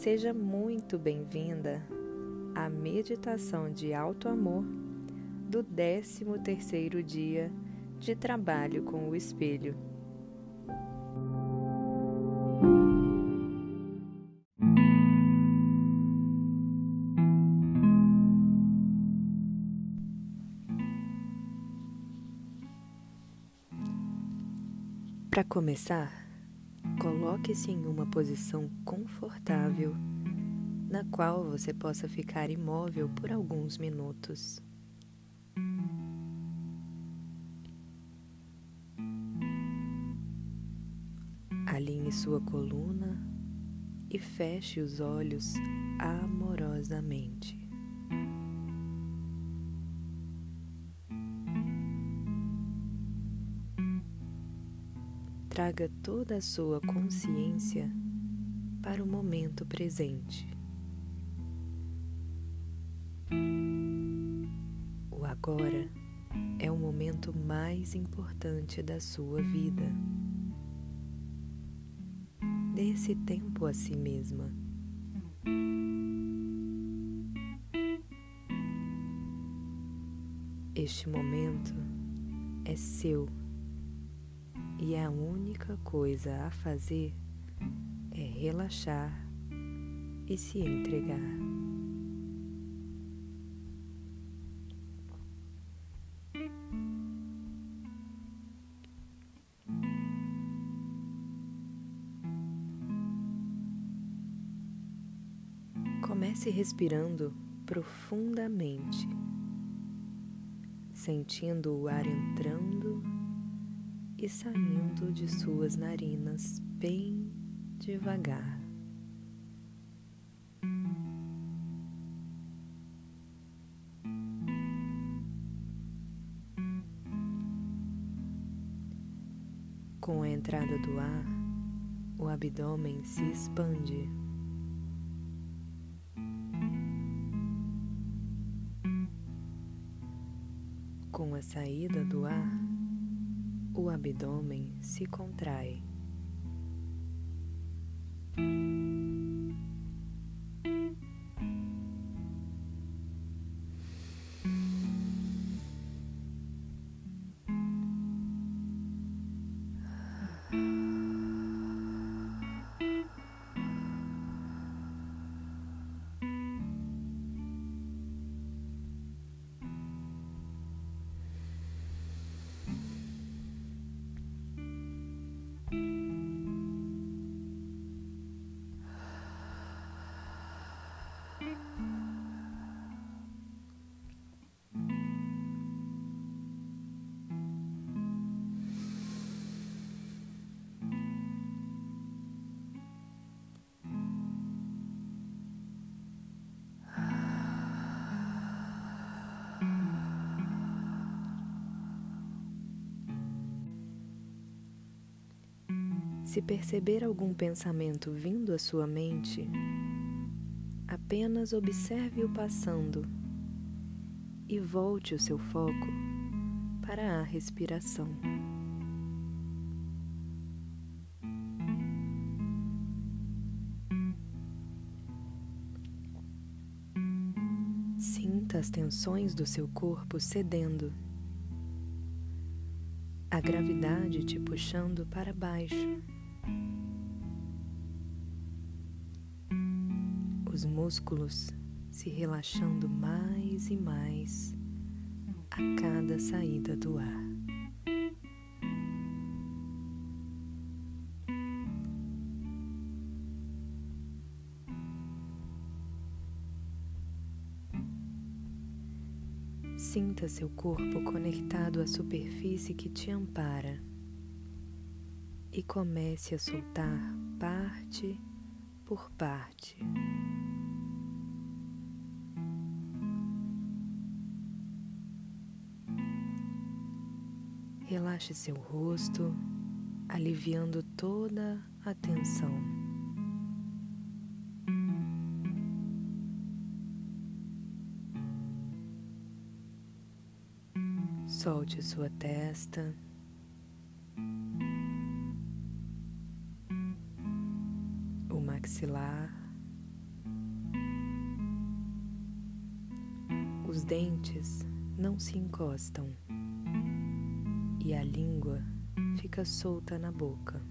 Seja muito bem-vinda à meditação de alto amor do 13º dia de trabalho com o espelho. Para começar, coloque-se em uma posição confortável na qual você possa ficar imóvel por alguns minutos. Alinhe sua coluna e feche os olhos amorosamente. Traga toda a sua consciência para o momento presente. O agora é o momento mais importante da sua vida. Dê esse tempo a si mesma. Este momento é seu e a única coisa a fazer é relaxar e se entregar. Comece respirando profundamente, sentindo o ar entrando e saindo de suas narinas bem devagar. Com a entrada do ar, o abdômen se expande. Com a saída do ar, o abdômen se contrai. Se perceber algum pensamento vindo à sua mente, apenas observe-o passando e volte o seu foco para a respiração. Sinta as tensões do seu corpo cedendo, a gravidade te puxando para baixo. Os músculos se relaxando mais e mais a cada saída do ar. Sinta seu corpo conectado à superfície que te ampara e comece a soltar parte por parte. Relaxe seu rosto, aliviando toda a tensão. Solte sua testa. maxilar, os dentes não se encostam e a língua fica solta na boca.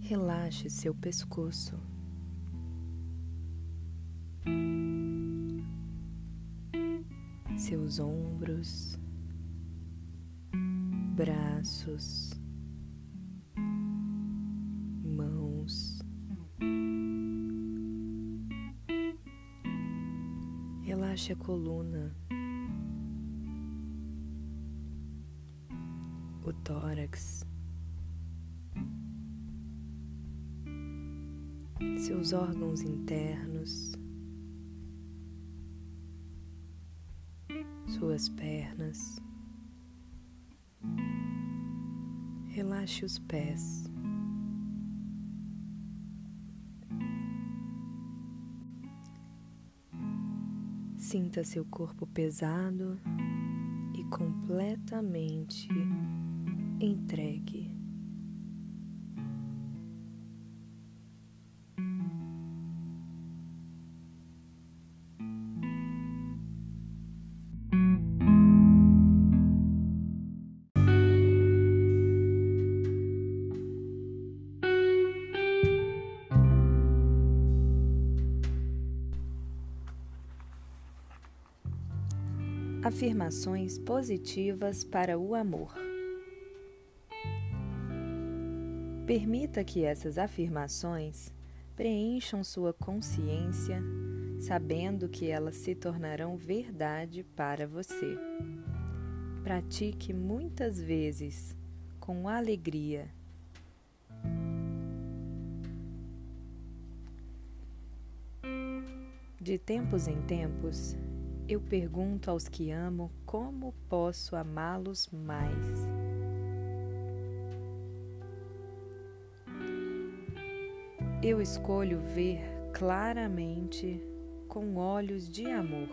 Relaxe seu pescoço. Seus ombros, braços, Relaxe a coluna, o tórax. seus órgãos internos, suas pernas. Relaxe os pés. Sinta seu corpo pesado e completamente entregue. Afirmações positivas para o amor. Permita que essas afirmações preencham sua consciência, sabendo que elas se tornarão verdade para você. Pratique muitas vezes com alegria. De tempos em tempos, eu pergunto aos que amo como posso amá-los mais. Eu escolho ver claramente com olhos de amor.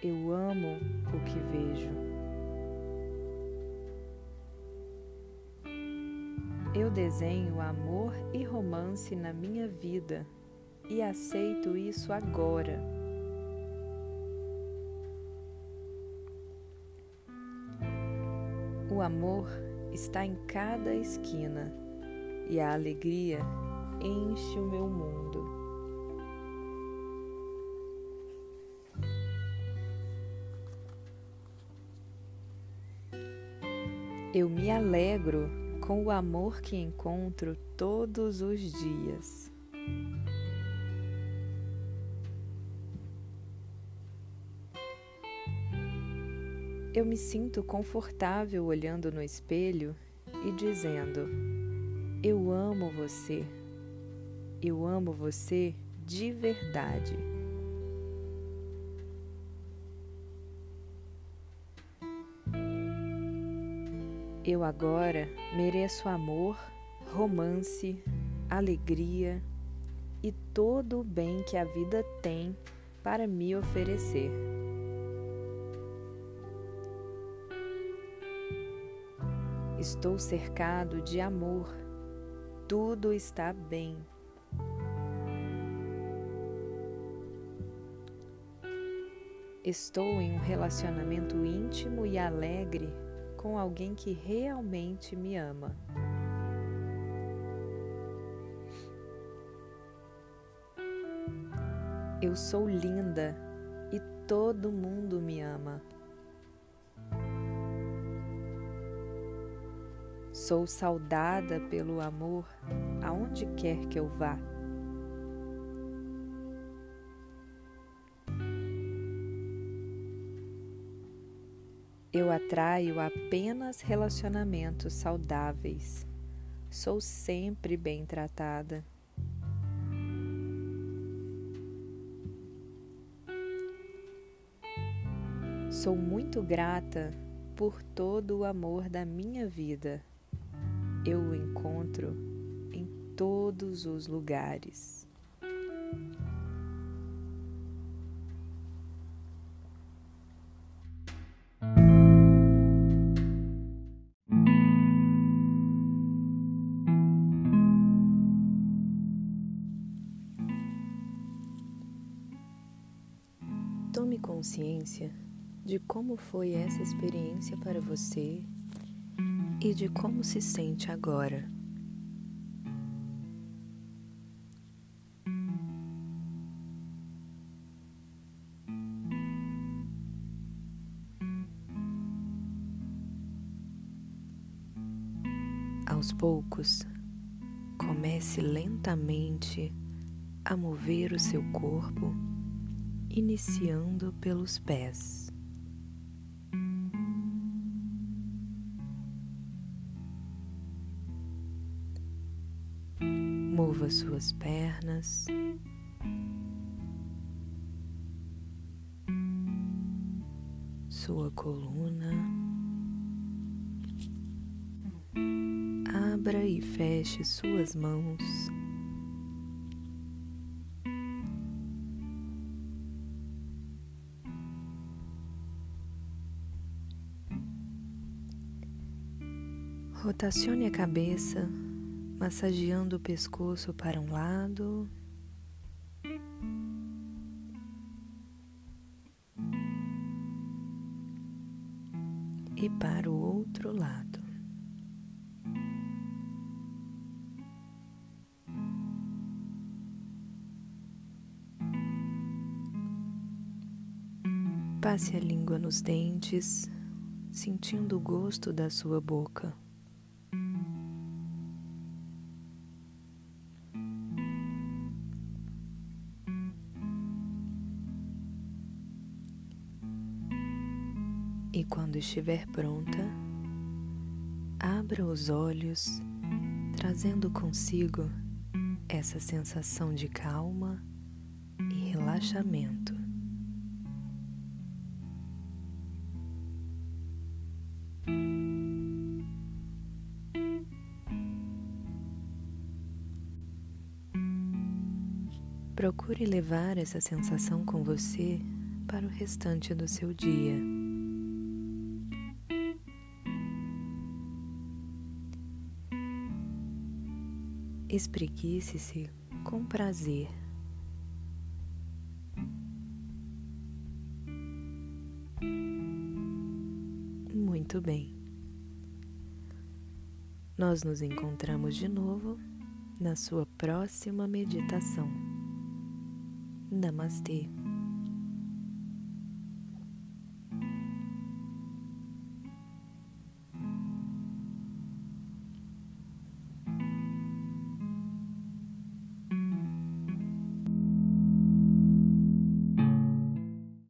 Eu amo o que vejo. Eu desenho amor e romance na minha vida e aceito isso agora. O amor está em cada esquina e a alegria enche o meu mundo. Eu me alegro com o amor que encontro todos os dias. Eu me sinto confortável olhando no espelho e dizendo: Eu amo você. Eu amo você de verdade. Eu agora mereço amor, romance, alegria e todo o bem que a vida tem para me oferecer. Estou cercado de amor, tudo está bem. Estou em um relacionamento íntimo e alegre com alguém que realmente me ama. Eu sou linda e todo mundo me ama. Sou saudada pelo amor aonde quer que eu vá. Eu atraio apenas relacionamentos saudáveis. Sou sempre bem tratada. Sou muito grata por todo o amor da minha vida. Eu o encontro em todos os lugares. De como foi essa experiência para você e de como se sente agora. Aos poucos, comece lentamente a mover o seu corpo, iniciando pelos pés. Mova suas pernas. Sua coluna. abra e feche suas mãos. Rotacione a cabeça, massageando o pescoço para um lado e para o outro lado. Passe a língua nos dentes, sentindo o gosto da sua boca. E quando estiver pronta, abra os olhos, trazendo consigo essa sensação de calma e relaxamento. Procure levar essa sensação com você para o restante do seu dia. Espreguice-se com prazer. Muito bem. Nós nos encontramos de novo na sua próxima meditação. Namastê.